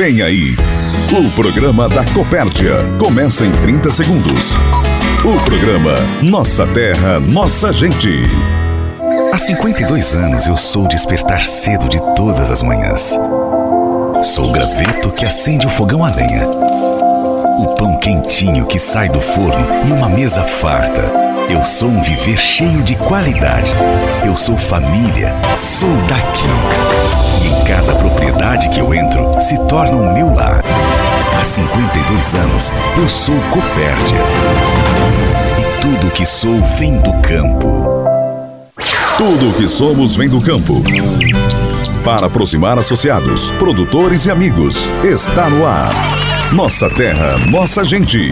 Vem aí, o programa da Copérdia. Começa em 30 segundos. O programa Nossa Terra, Nossa Gente. Há 52 anos eu sou despertar cedo de todas as manhãs. Sou o graveto que acende o fogão a lenha. O pão quentinho que sai do forno e uma mesa farta. Eu sou um viver cheio de qualidade. Eu sou família, sou daqui. E em cada propriedade que eu entro, se torna o meu lar. Há 52 anos, eu sou Copérdia. E tudo o que sou vem do campo. Tudo o que somos vem do campo. Para aproximar associados, produtores e amigos, está no ar. Nossa terra, nossa gente.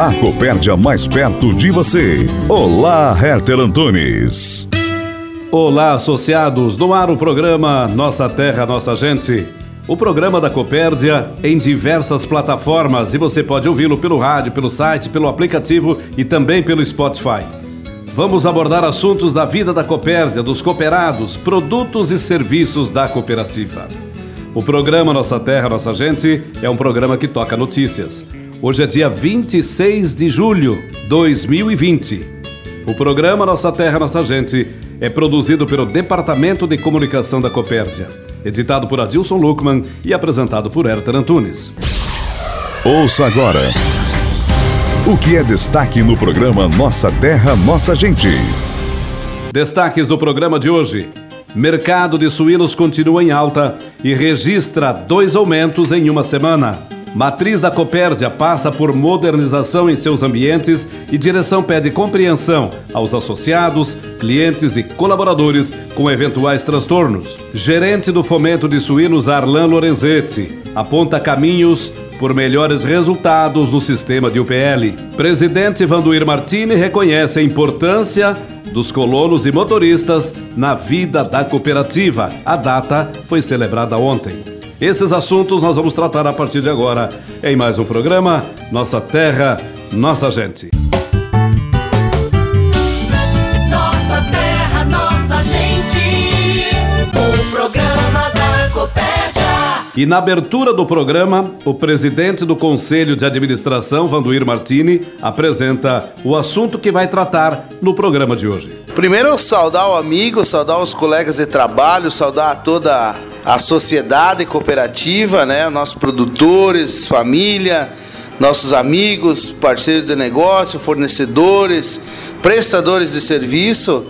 A Copérdia mais perto de você. Olá, Herter Antunes. Olá, associados. No ar o programa Nossa Terra, Nossa Gente. O programa da Copérdia em diversas plataformas e você pode ouvi-lo pelo rádio, pelo site, pelo aplicativo e também pelo Spotify. Vamos abordar assuntos da vida da Copérdia, dos cooperados, produtos e serviços da cooperativa. O programa Nossa Terra, Nossa Gente é um programa que toca notícias. Hoje é dia 26 de julho de 2020. O programa Nossa Terra, Nossa Gente é produzido pelo Departamento de Comunicação da Copérdia, editado por Adilson Luckman e apresentado por Herter Antunes. Ouça agora o que é destaque no programa Nossa Terra, Nossa Gente. Destaques do programa de hoje. Mercado de suínos continua em alta e registra dois aumentos em uma semana. Matriz da Copérdia passa por modernização em seus ambientes e direção pede compreensão aos associados, clientes e colaboradores com eventuais transtornos. Gerente do Fomento de Suínos Arlan Lorenzetti aponta caminhos por melhores resultados no sistema de UPL. Presidente Vanduir Martini reconhece a importância dos colonos e motoristas na vida da cooperativa. A data foi celebrada ontem. Esses assuntos nós vamos tratar a partir de agora em mais um programa Nossa Terra, Nossa Gente. Nossa terra, nossa gente. O programa da Copérdia. E na abertura do programa, o presidente do Conselho de Administração, Vanduir Martini, apresenta o assunto que vai tratar no programa de hoje. Primeiro, saudar o amigo, saudar os colegas de trabalho, saudar toda a sociedade cooperativa, né? Nossos produtores, família, nossos amigos, parceiros de negócio, fornecedores, prestadores de serviço.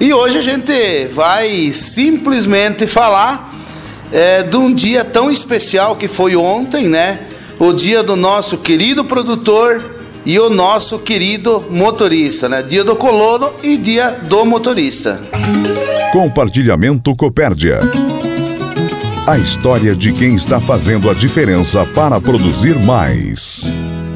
E hoje a gente vai simplesmente falar é, de um dia tão especial que foi ontem, né? O dia do nosso querido produtor e o nosso querido motorista, né? Dia do colono e dia do motorista. Compartilhamento Copérdia. A história de quem está fazendo a diferença para produzir mais.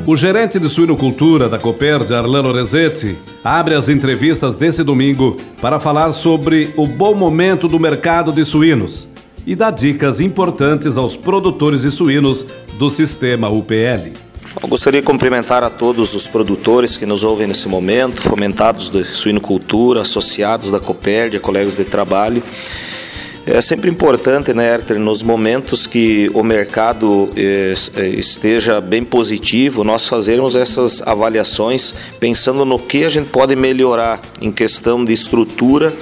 O gerente de suinocultura da Copérdia, Arlan Lorenzetti, abre as entrevistas desse domingo para falar sobre o bom momento do mercado de suínos e dá dicas importantes aos produtores de suínos do sistema UPL. Eu gostaria de cumprimentar a todos os produtores que nos ouvem nesse momento, fomentados de suinocultura, associados da Copérdia, colegas de trabalho. É sempre importante, né, Herter, nos momentos que o mercado eh, esteja bem positivo, nós fazermos essas avaliações pensando no que a gente pode melhorar em questão de estrutura,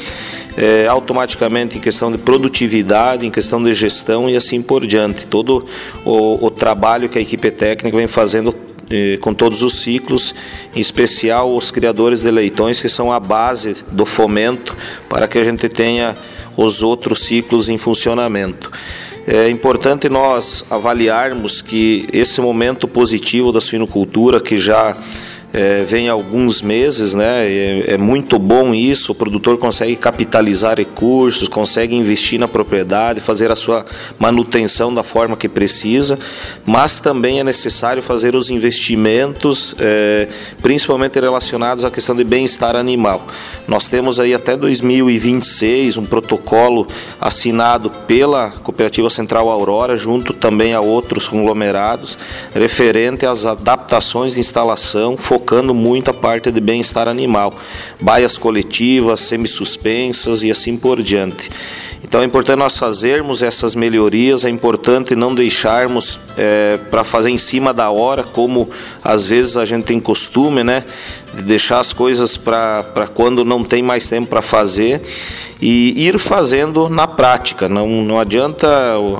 eh, automaticamente em questão de produtividade, em questão de gestão e assim por diante. Todo o, o trabalho que a equipe técnica vem fazendo eh, com todos os ciclos, em especial os criadores de leitões, que são a base do fomento para que a gente tenha os outros ciclos em funcionamento. É importante nós avaliarmos que esse momento positivo da suinocultura, que já é, vem alguns meses, né? É, é, muito bom isso. O produtor consegue capitalizar recursos, consegue investir na propriedade, fazer a sua manutenção da forma que precisa, mas também é necessário fazer os investimentos, é, principalmente relacionados à questão de bem-estar animal. Nós temos aí até 2026 um protocolo assinado pela Cooperativa Central Aurora, junto também a outros conglomerados, referente às adaptações de instalação, focando muito a parte de bem-estar animal, baias coletivas, semi-suspensas e assim por diante. Então é importante nós fazermos essas melhorias, é importante não deixarmos é, para fazer em cima da hora, como às vezes a gente tem costume, né? De deixar as coisas para quando não tem mais tempo para fazer e ir fazendo na prática. Não, não adianta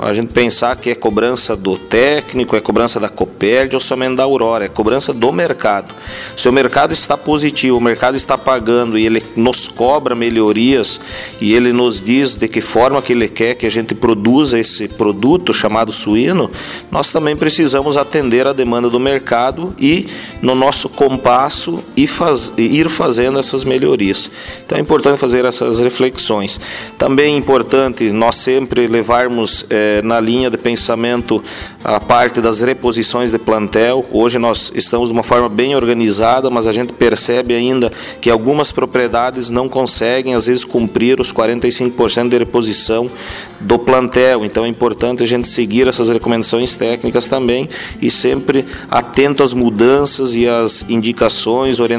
a gente pensar que é cobrança do técnico, é cobrança da Copérdia ou somente da Aurora, é cobrança do mercado. Se o mercado está positivo, o mercado está pagando e ele nos cobra melhorias e ele nos diz de que forma que ele quer que a gente produza esse produto chamado suíno, nós também precisamos atender a demanda do mercado e no nosso compasso e faz, ir fazendo essas melhorias. Então é importante fazer essas reflexões. Também é importante nós sempre levarmos eh, na linha de pensamento a parte das reposições de plantel. Hoje nós estamos de uma forma bem organizada, mas a gente percebe ainda que algumas propriedades não conseguem, às vezes, cumprir os 45% de reposição do plantel. Então é importante a gente seguir essas recomendações técnicas também e sempre atento às mudanças e às indicações, orientações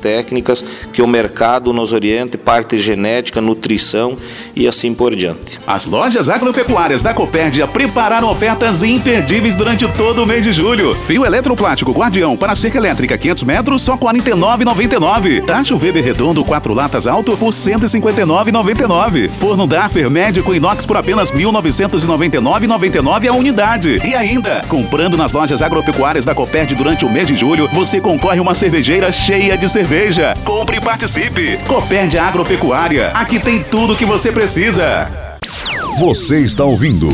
técnicas que o mercado nos oriente, parte genética, nutrição e assim por diante. As lojas agropecuárias da Copérdia prepararam ofertas imperdíveis durante todo o mês de julho. Fio eletroplástico Guardião para cerca elétrica 500 metros só R$ 49,99. Tacho Weber redondo 4 latas alto por R$ 159,99. Forno Daffer médico inox por apenas R$ 1.999,99 a unidade. E ainda, comprando nas lojas agropecuárias da Copérdia durante o mês de julho, você concorre uma cervejeira cheia de cerveja. Compre e participe. Copérdia Agropecuária. Aqui tem tudo o que você precisa. Você está ouvindo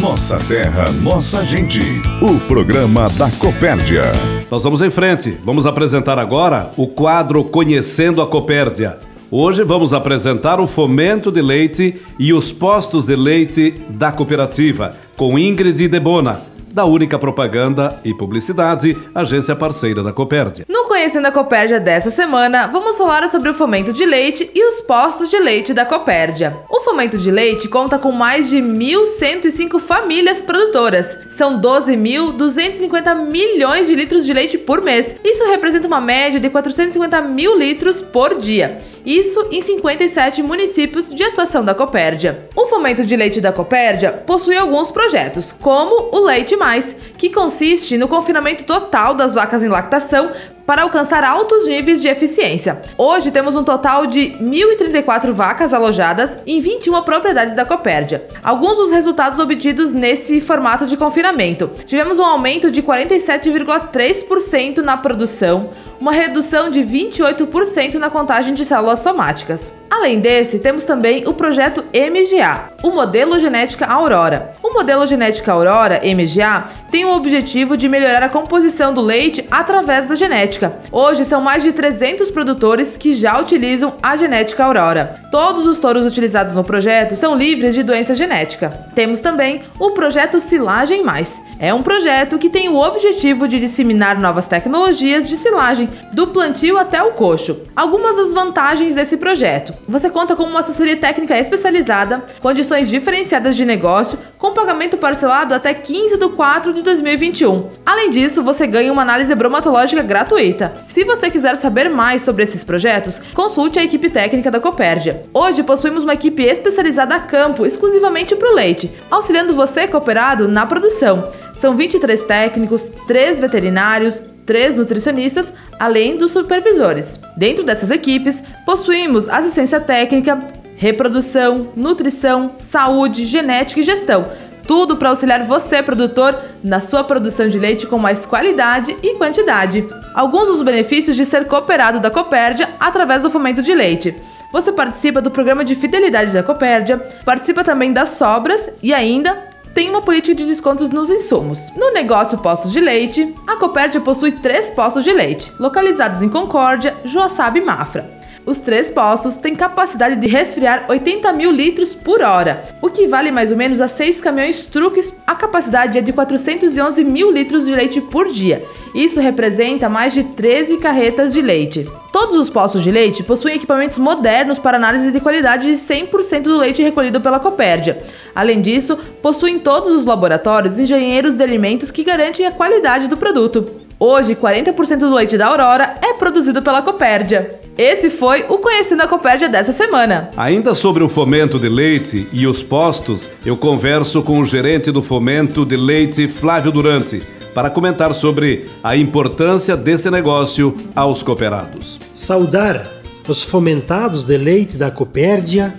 Nossa Terra, Nossa Gente, o programa da Copérdia. Nós vamos em frente. Vamos apresentar agora o quadro Conhecendo a Copérdia. Hoje vamos apresentar o fomento de leite e os postos de leite da cooperativa, com Ingrid Debona, da Única Propaganda e Publicidade, agência parceira da Copérdia. No Conhecendo a Copérdia dessa semana, vamos falar sobre o fomento de leite e os postos de leite da Copérdia. O fomento de leite conta com mais de 1.105 famílias produtoras. São 12.250 milhões de litros de leite por mês. Isso representa uma média de 450 mil litros por dia. Isso em 57 municípios de atuação da Copérdia. O fomento de leite da Copérdia possui alguns projetos, como o Leite Mais, que consiste no confinamento total das vacas em lactação para alcançar altos níveis de eficiência. Hoje temos um total de 1.034 vacas alojadas em 21 propriedades da Copérdia. Alguns dos resultados obtidos nesse formato de confinamento: tivemos um aumento de 47,3% na produção, uma redução de 28% na contagem de células somáticas. Além desse, temos também o projeto MGA, o Modelo Genética Aurora. O Modelo Genética Aurora, MGA, tem o objetivo de melhorar a composição do leite através da genética. Hoje são mais de 300 produtores que já utilizam a genética Aurora. Todos os touros utilizados no projeto são livres de doença genética. Temos também o projeto Silagem Mais. É um projeto que tem o objetivo de disseminar novas tecnologias de silagem, do plantio até o coxo. Algumas das vantagens desse projeto: você conta com uma assessoria técnica especializada, condições diferenciadas de negócio, com pagamento parcelado até 15 de 4 de 2021. Além disso, você ganha uma análise bromatológica gratuita. Se você quiser saber mais sobre esses projetos, consulte a equipe técnica da Copérdia. Hoje possuímos uma equipe especializada a campo exclusivamente para o leite, auxiliando você, cooperado, na produção. São 23 técnicos, 3 veterinários, três nutricionistas, além dos supervisores. Dentro dessas equipes, possuímos assistência técnica, reprodução, nutrição, saúde, genética e gestão. Tudo para auxiliar você, produtor, na sua produção de leite com mais qualidade e quantidade. Alguns dos benefícios de ser cooperado da Copérdia através do fomento de leite. Você participa do programa de fidelidade da Copérdia, participa também das sobras e ainda tem uma política de descontos nos insumos. No negócio Postos de Leite, a Copérdia possui três postos de leite, localizados em Concórdia, Joaçaba e Mafra. Os três postos têm capacidade de resfriar 80 mil litros por hora, o que vale mais ou menos a seis caminhões truques. A capacidade é de 411 mil litros de leite por dia. Isso representa mais de 13 carretas de leite. Todos os postos de leite possuem equipamentos modernos para análise de qualidade de 100% do leite recolhido pela Copérdia. Além disso, possuem todos os laboratórios engenheiros de alimentos que garantem a qualidade do produto. Hoje, 40% do leite da Aurora é produzido pela Copérdia. Esse foi o Conhecendo a Copérdia dessa semana. Ainda sobre o fomento de leite e os postos, eu converso com o gerente do fomento de leite, Flávio Durante, para comentar sobre a importância desse negócio aos cooperados. Saudar os fomentados de leite da Copérdia,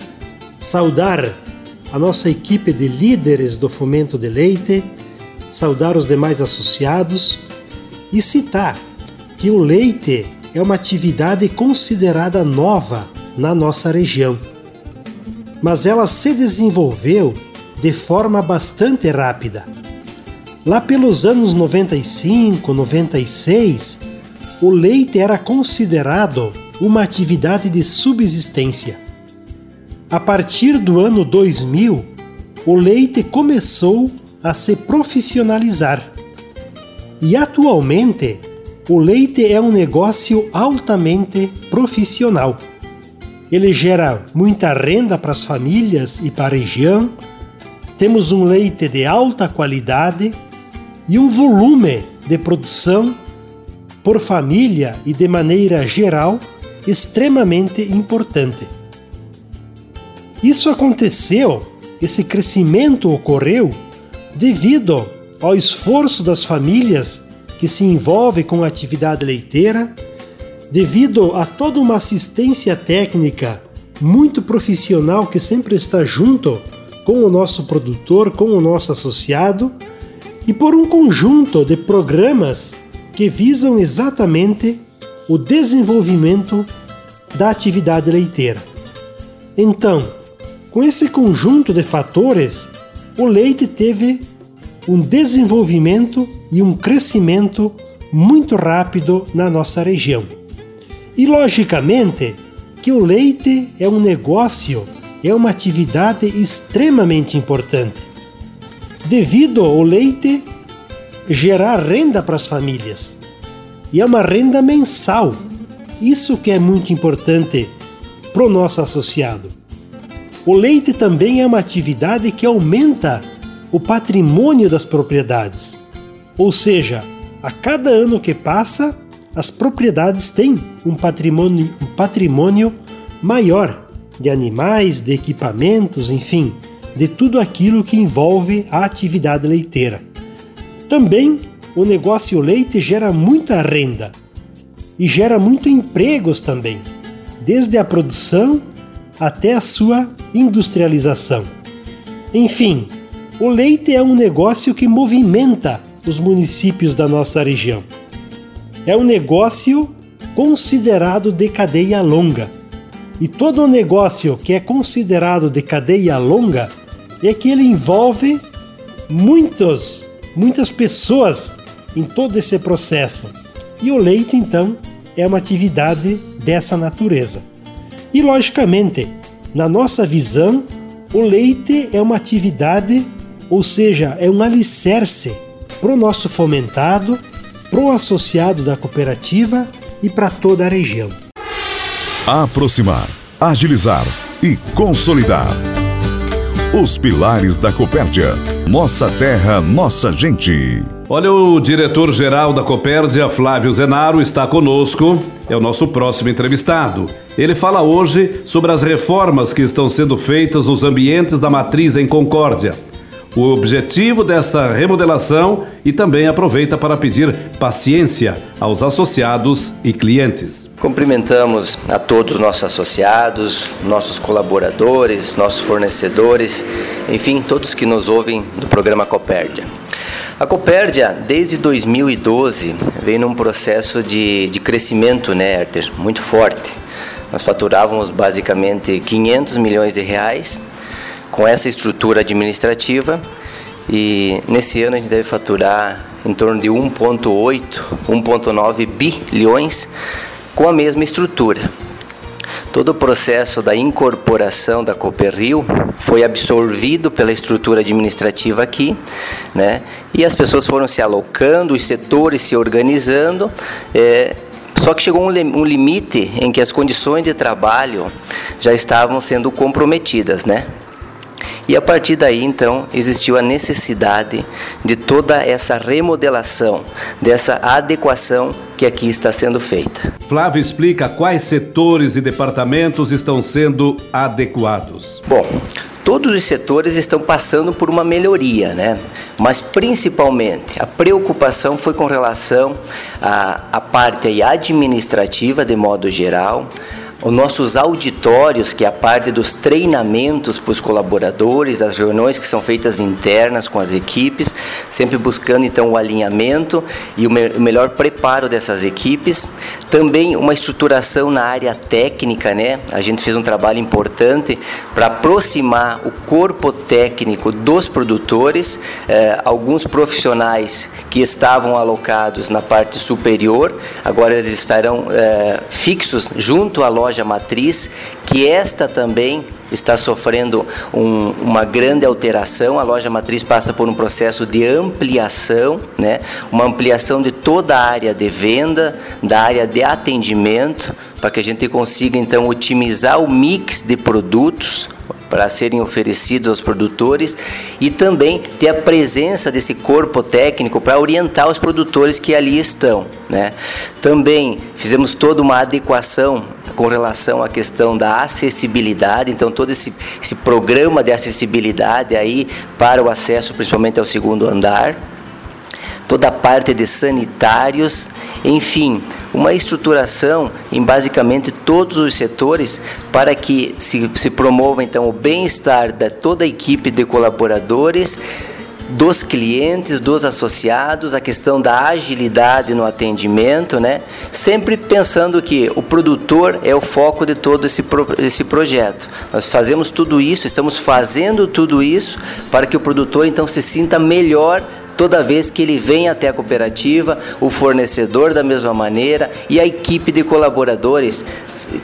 saudar a nossa equipe de líderes do fomento de leite, saudar os demais associados e citar que o leite é uma atividade considerada nova na nossa região. Mas ela se desenvolveu de forma bastante rápida. Lá pelos anos 95, 96, o leite era considerado uma atividade de subsistência. A partir do ano 2000, o leite começou a se profissionalizar e atualmente, o leite é um negócio altamente profissional. Ele gera muita renda para as famílias e para a região. Temos um leite de alta qualidade e um volume de produção por família e de maneira geral extremamente importante. Isso aconteceu, esse crescimento ocorreu devido ao esforço das famílias que se envolvem com a atividade leiteira, devido a toda uma assistência técnica muito profissional que sempre está junto com o nosso produtor, com o nosso associado, e por um conjunto de programas que visam exatamente o desenvolvimento da atividade leiteira. Então, com esse conjunto de fatores, o leite teve um desenvolvimento e um crescimento muito rápido na nossa região. E logicamente que o leite é um negócio, é uma atividade extremamente importante. Devido ao leite gerar renda para as famílias. E é uma renda mensal. Isso que é muito importante para o nosso associado. O leite também é uma atividade que aumenta o patrimônio das propriedades. Ou seja, a cada ano que passa, as propriedades têm um patrimônio, um patrimônio maior de animais, de equipamentos, enfim, de tudo aquilo que envolve a atividade leiteira. Também o negócio leite gera muita renda e gera muito empregos também, desde a produção até a sua industrialização. Enfim, o leite é um negócio que movimenta os municípios da nossa região. É um negócio considerado de cadeia longa. E todo negócio que é considerado de cadeia longa é que ele envolve muitos, muitas pessoas em todo esse processo. E o leite, então, é uma atividade dessa natureza. E, logicamente, na nossa visão, o leite é uma atividade ou seja, é um alicerce para o nosso fomentado, para o associado da cooperativa e para toda a região. Aproximar, agilizar e consolidar. Os pilares da Copérdia. Nossa terra, nossa gente. Olha, o diretor-geral da Copérdia, Flávio Zenaro, está conosco. É o nosso próximo entrevistado. Ele fala hoje sobre as reformas que estão sendo feitas nos ambientes da matriz em Concórdia o objetivo dessa remodelação e também aproveita para pedir paciência aos associados e clientes. Cumprimentamos a todos os nossos associados, nossos colaboradores, nossos fornecedores, enfim, todos que nos ouvem do programa Copérdia. A Copérdia, desde 2012, vem num processo de, de crescimento, né, Herter, muito forte. Nós faturávamos basicamente 500 milhões de reais com essa estrutura administrativa e nesse ano a gente deve faturar em torno de 1,8, 1,9 bilhões com a mesma estrutura. Todo o processo da incorporação da Cooperrio foi absorvido pela estrutura administrativa aqui, né? E as pessoas foram se alocando, os setores se organizando. É, só que chegou um, um limite em que as condições de trabalho já estavam sendo comprometidas, né? E a partir daí, então, existiu a necessidade de toda essa remodelação, dessa adequação que aqui está sendo feita. Flávio explica quais setores e departamentos estão sendo adequados. Bom, todos os setores estão passando por uma melhoria, né? Mas principalmente a preocupação foi com relação à, à parte administrativa de modo geral, os nossos auditórios, que é a parte dos treinamentos para os colaboradores, as reuniões que são feitas internas com as equipes, sempre buscando então o alinhamento e o, me o melhor preparo dessas equipes. Também uma estruturação na área técnica, né? A gente fez um trabalho importante para aproximar o corpo técnico dos produtores, eh, alguns profissionais que estavam alocados na parte superior, agora eles estarão eh, fixos junto à loja loja matriz, que esta também está sofrendo um, uma grande alteração. A loja matriz passa por um processo de ampliação, né? uma ampliação de toda a área de venda, da área de atendimento, para que a gente consiga então otimizar o mix de produtos para serem oferecidos aos produtores e também ter a presença desse corpo técnico para orientar os produtores que ali estão. Né? Também fizemos toda uma adequação com relação à questão da acessibilidade, então todo esse, esse programa de acessibilidade aí para o acesso principalmente ao segundo andar toda a parte de sanitários, enfim, uma estruturação em basicamente todos os setores para que se, se promova então o bem-estar da toda a equipe de colaboradores dos clientes, dos associados, a questão da agilidade no atendimento, né? Sempre pensando que o produtor é o foco de todo esse, pro, esse projeto. Nós fazemos tudo isso, estamos fazendo tudo isso para que o produtor então se sinta melhor toda vez que ele vem até a cooperativa, o fornecedor da mesma maneira e a equipe de colaboradores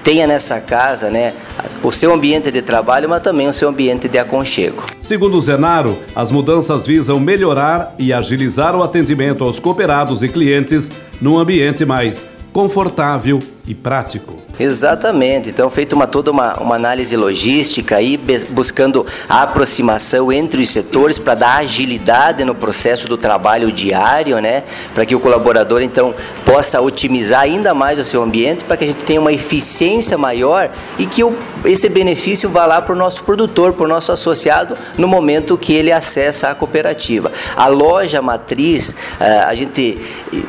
tenha nessa casa, né, o seu ambiente de trabalho, mas também o seu ambiente de aconchego. Segundo o Zenaro, as mudanças visam melhorar e agilizar o atendimento aos cooperados e clientes num ambiente mais confortável e prático. Exatamente. Então, feito uma, toda uma, uma análise logística aí, buscando a aproximação entre os setores para dar agilidade no processo do trabalho diário, né? Para que o colaborador, então, possa otimizar ainda mais o seu ambiente, para que a gente tenha uma eficiência maior e que o, esse benefício vá lá para o nosso produtor, para o nosso associado, no momento que ele acessa a cooperativa. A loja matriz, eh, a gente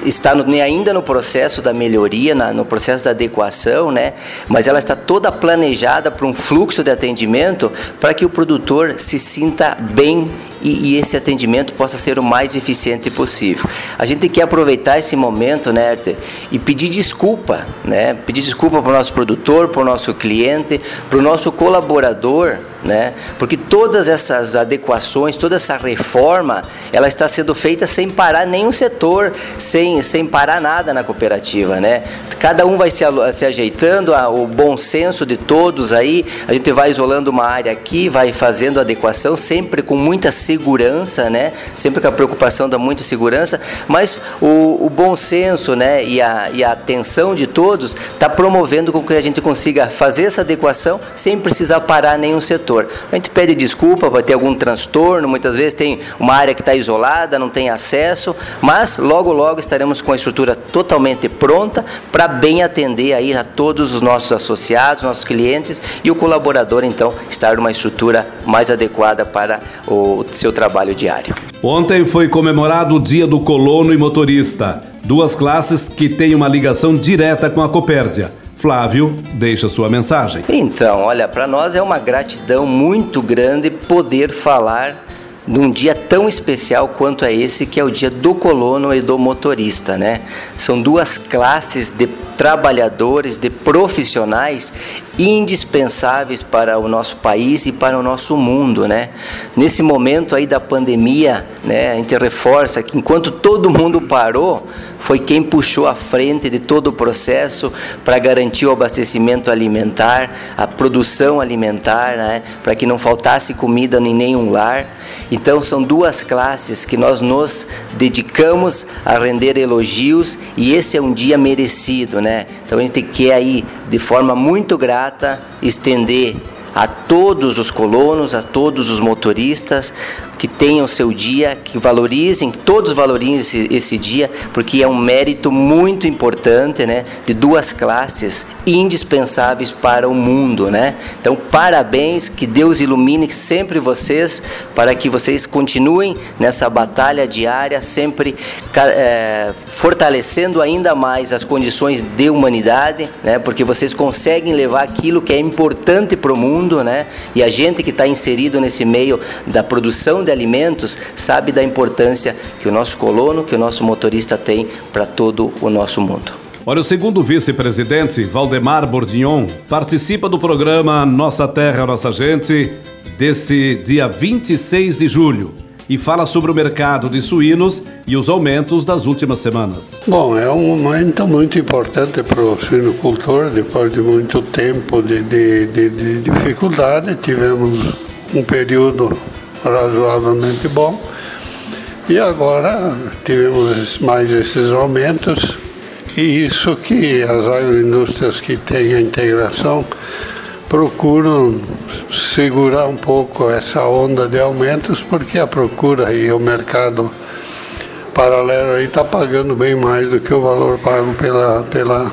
está no, ainda no processo da melhoria, no processo da adequação, né? Mas ela está toda planejada para um fluxo de atendimento para que o produtor se sinta bem e, e, esse atendimento possa ser o mais eficiente possível. A gente quer aproveitar esse momento, né, Arthur, e pedir desculpa, né? Pedir desculpa para o nosso produtor, para o nosso cliente, para o nosso colaborador, né? Porque todas essas adequações, toda essa reforma, ela está sendo feita sem parar nenhum setor, sem, sem parar nada na cooperativa, né? Cada um vai se, se ajeitando, a, o bom senso de todos aí, a gente vai isolando uma área aqui, vai fazendo adequação, sempre com muita segurança, né? Sempre com a preocupação da muita segurança, mas o, o bom senso, né? E a, e a atenção de todos está promovendo com que a gente consiga fazer essa adequação sem precisar parar nenhum setor. A gente pede desculpa para ter algum transtorno, muitas vezes tem uma área que está isolada, não tem acesso, mas logo logo estaremos com a estrutura totalmente pronta para bem atender aí a todos os nossos associados, nossos clientes e o colaborador então estar numa estrutura mais adequada para o seu trabalho diário. Ontem foi comemorado o Dia do Colono e Motorista, duas classes que têm uma ligação direta com a Copérdia. Flávio, deixa sua mensagem. Então, olha, para nós é uma gratidão muito grande poder falar de um dia tão especial quanto é esse, que é o dia do colono e do motorista, né? São duas classes de trabalhadores, de profissionais indispensáveis para o nosso país e para o nosso mundo, né? Nesse momento aí da pandemia, né, a gente reforça que enquanto todo mundo parou, foi quem puxou a frente de todo o processo para garantir o abastecimento alimentar, a produção alimentar, né, para que não faltasse comida em nenhum lar. Então são duas classes que nós nos dedicamos a render elogios e esse é um dia merecido, né? Então a gente quer aí de forma muito grata estender a todos os colonos, a todos os motoristas que tenham seu dia, que valorizem, todos valorizem esse, esse dia, porque é um mérito muito importante, né, de duas classes indispensáveis para o mundo, né? Então, parabéns, que Deus ilumine sempre vocês, para que vocês continuem nessa batalha diária, sempre é, fortalecendo ainda mais as condições de humanidade, né? Porque vocês conseguem levar aquilo que é importante para o mundo, né? E a gente que está inserido nesse meio da produção de alimentos sabe da importância que o nosso colono, que o nosso motorista tem para todo o nosso mundo. Olha, o segundo vice-presidente, Valdemar Bordignon, participa do programa Nossa Terra, Nossa Gente, desse dia 26 de julho e fala sobre o mercado de suínos e os aumentos das últimas semanas. Bom, é um momento muito importante para o suinocultor, depois de muito tempo de, de, de, de dificuldade, tivemos um período razoavelmente bom. E agora tivemos mais esses aumentos e isso que as agroindústrias que têm a integração procuram segurar um pouco essa onda de aumentos porque a procura e o mercado paralelo aí está pagando bem mais do que o valor pago pela, pela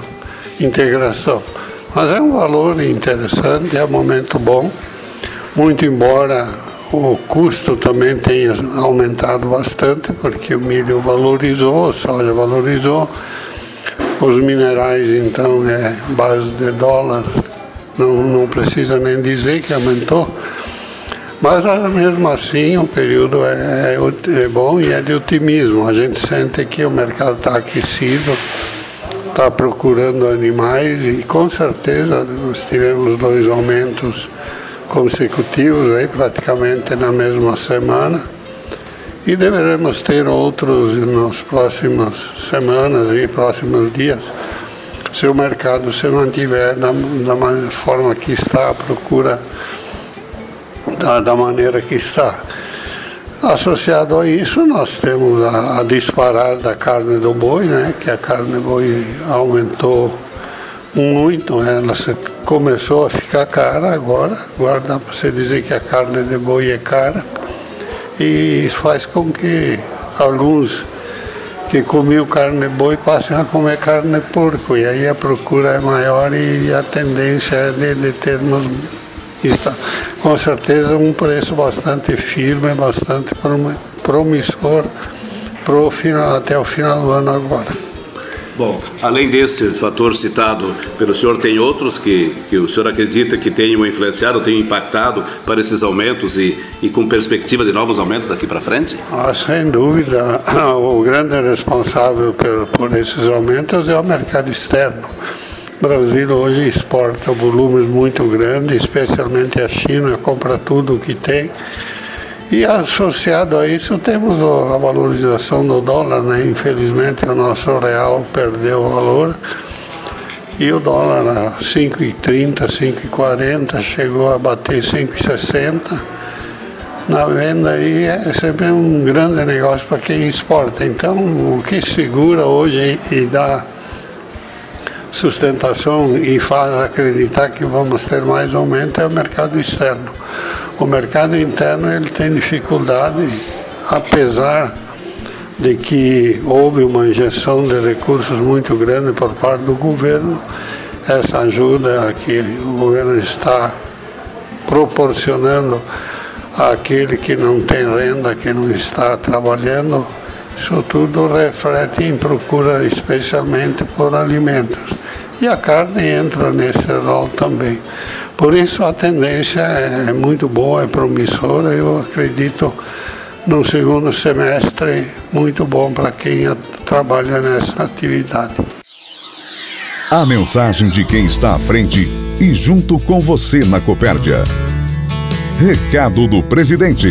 integração. Mas é um valor interessante, é um momento bom, muito embora o custo também tem aumentado bastante, porque o milho valorizou, a soja valorizou, os minerais então é base de dólar, não, não precisa nem dizer que aumentou. Mas ah, mesmo assim o período é, é, é bom e é de otimismo. A gente sente que o mercado está aquecido, está procurando animais e com certeza nós tivemos dois aumentos consecutivos, aí, praticamente na mesma semana. E deveremos ter outros nas próximas semanas e próximos dias, se o mercado se mantiver da, da forma que está, a procura da, da maneira que está. Associado a isso, nós temos a, a disparada da carne do boi, né, que a carne do boi aumentou muito, ela começou a ficar cara agora, agora dá para você dizer que a carne de boi é cara, e isso faz com que alguns que comiam carne boi passem a comer carne porco, e aí a procura é maior e a tendência é de, de termos está, com certeza um preço bastante firme, bastante promissor pro final, até o final do ano agora. Bom, além desse fator citado pelo senhor, tem outros que, que o senhor acredita que tenham influenciado, tenham impactado para esses aumentos e, e com perspectiva de novos aumentos daqui para frente? Ah, sem dúvida, o grande responsável por, por esses aumentos é o mercado externo. O Brasil hoje exporta volumes muito grandes, especialmente a China compra tudo o que tem e associado a isso temos a valorização do dólar, né? Infelizmente o nosso real perdeu valor e o dólar a 5,30, 5,40 chegou a bater 5,60. Na venda aí é sempre um grande negócio para quem exporta. Então o que segura hoje e dá sustentação e faz acreditar que vamos ter mais aumento é o mercado externo. O mercado interno ele tem dificuldade, apesar de que houve uma injeção de recursos muito grande por parte do governo, essa ajuda que o governo está proporcionando àquele que não tem renda, que não está trabalhando, isso tudo reflete em procura especialmente por alimentos. E a carne entra nesse rol também. Por isso a tendência é muito boa, é promissora. Eu acredito no segundo semestre muito bom para quem trabalha nessa atividade. A mensagem de quem está à frente e junto com você na Copérdia. Recado do presidente.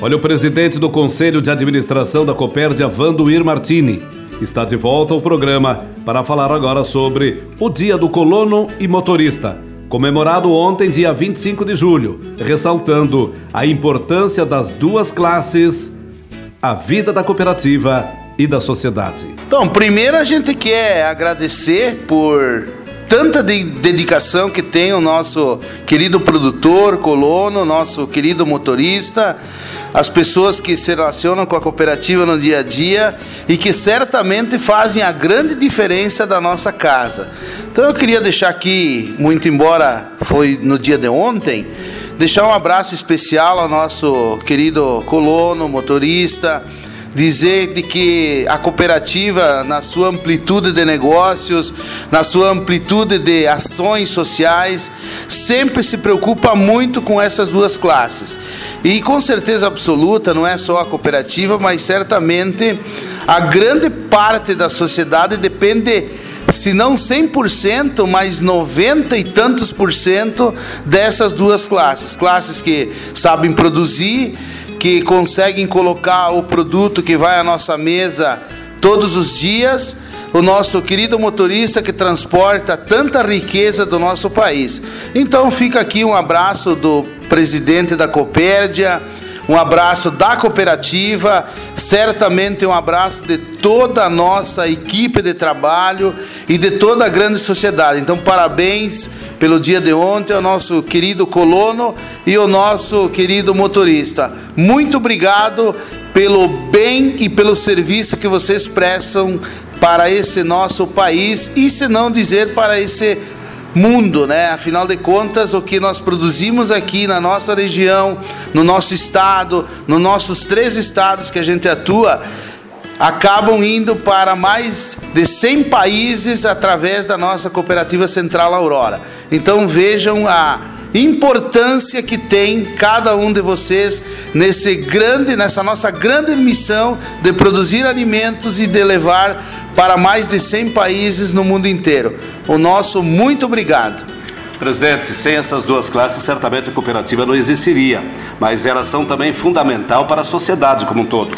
Olha, o presidente do Conselho de Administração da Copérdia, Vandoir Martini está de volta ao programa para falar agora sobre o Dia do Colono e Motorista, comemorado ontem, dia 25 de julho, ressaltando a importância das duas classes, a vida da cooperativa e da sociedade. Então, primeiro a gente quer agradecer por tanta de dedicação que tem o nosso querido produtor, colono, nosso querido motorista, as pessoas que se relacionam com a cooperativa no dia a dia e que certamente fazem a grande diferença da nossa casa. Então eu queria deixar aqui, muito embora foi no dia de ontem, deixar um abraço especial ao nosso querido colono, motorista, dizer de que a cooperativa, na sua amplitude de negócios, na sua amplitude de ações sociais, sempre se preocupa muito com essas duas classes. E com certeza absoluta, não é só a cooperativa, mas certamente a grande parte da sociedade depende se não 100%, mas 90 e tantos por cento dessas duas classes. Classes que sabem produzir que conseguem colocar o produto que vai à nossa mesa todos os dias, o nosso querido motorista que transporta tanta riqueza do nosso país. Então fica aqui um abraço do presidente da Copérdia, um abraço da cooperativa, certamente um abraço de toda a nossa equipe de trabalho e de toda a grande sociedade. Então, parabéns pelo dia de ontem ao nosso querido colono e ao nosso querido motorista. Muito obrigado pelo bem e pelo serviço que vocês prestam para esse nosso país e se não dizer para esse mundo, né? Afinal de contas, o que nós produzimos aqui na nossa região, no nosso estado, nos nossos três estados que a gente atua, acabam indo para mais de 100 países através da nossa cooperativa Central Aurora. Então vejam a importância que tem cada um de vocês nesse grande, nessa nossa grande missão de produzir alimentos e de levar para mais de 100 países no mundo inteiro. O nosso muito obrigado. Presidente, sem essas duas classes, certamente a cooperativa não existiria, mas elas são também fundamental para a sociedade como um todo.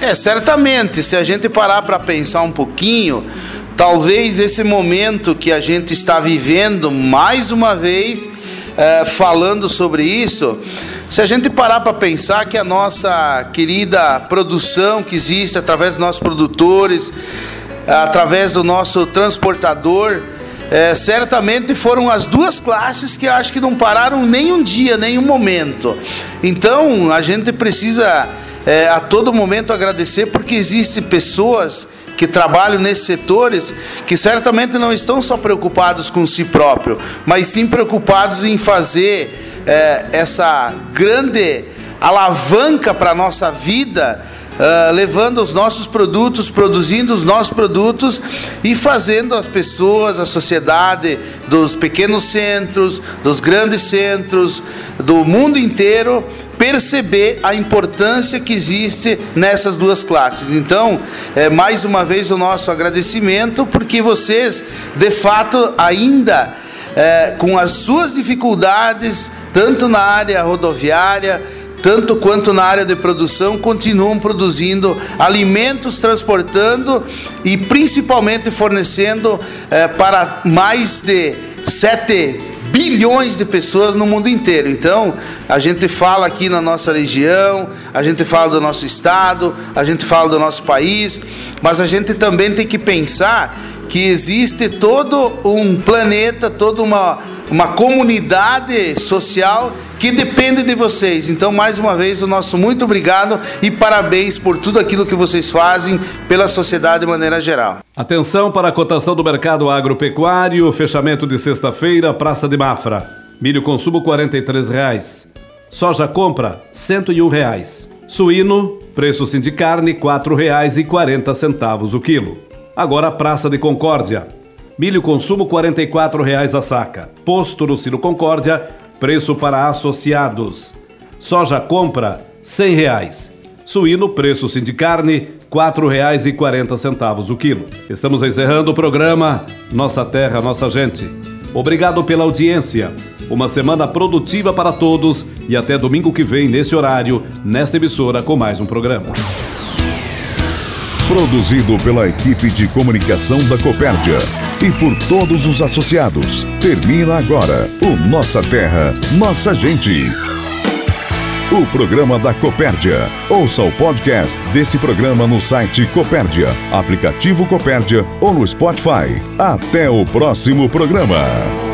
É, certamente, se a gente parar para pensar um pouquinho, talvez esse momento que a gente está vivendo, mais uma vez, é, falando sobre isso, se a gente parar para pensar que a nossa querida produção que existe através dos nossos produtores, através do nosso transportador, é, certamente foram as duas classes que acho que não pararam nem um dia, nem um momento. Então a gente precisa é, a todo momento agradecer porque existem pessoas que trabalham nesses setores que certamente não estão só preocupados com si próprio, mas sim preocupados em fazer é, essa grande alavanca para a nossa vida Uh, levando os nossos produtos, produzindo os nossos produtos e fazendo as pessoas, a sociedade dos pequenos centros, dos grandes centros, do mundo inteiro perceber a importância que existe nessas duas classes. Então, é, mais uma vez o nosso agradecimento, porque vocês, de fato, ainda é, com as suas dificuldades, tanto na área rodoviária, tanto quanto na área de produção, continuam produzindo alimentos, transportando e principalmente fornecendo eh, para mais de 7 bilhões de pessoas no mundo inteiro. Então, a gente fala aqui na nossa região, a gente fala do nosso estado, a gente fala do nosso país, mas a gente também tem que pensar que existe todo um planeta, toda uma, uma comunidade social que depende de vocês. Então, mais uma vez, o nosso muito obrigado e parabéns por tudo aquilo que vocês fazem pela sociedade de maneira geral. Atenção para a cotação do mercado agropecuário, fechamento de sexta-feira, Praça de Mafra. Milho consumo R$ reais. Soja compra 101 reais. Suíno, preço sim de carne R$ 4,40 o quilo. Agora Praça de Concórdia. Milho consumo R$ 44,00 a saca. Posto no Ciro Concórdia, preço para associados. Soja compra 100 reais. Suíno, preço sim de carne, R$ 4,40 o quilo. Estamos encerrando o programa Nossa Terra, Nossa Gente. Obrigado pela audiência. Uma semana produtiva para todos e até domingo que vem, nesse horário, nesta emissora, com mais um programa. Produzido pela equipe de comunicação da Copérdia e por todos os associados. Termina agora o Nossa Terra, Nossa Gente. o programa da Copérdia. Ouça o podcast desse programa no site Copérdia, aplicativo Copérdia ou no Spotify. Até o próximo programa.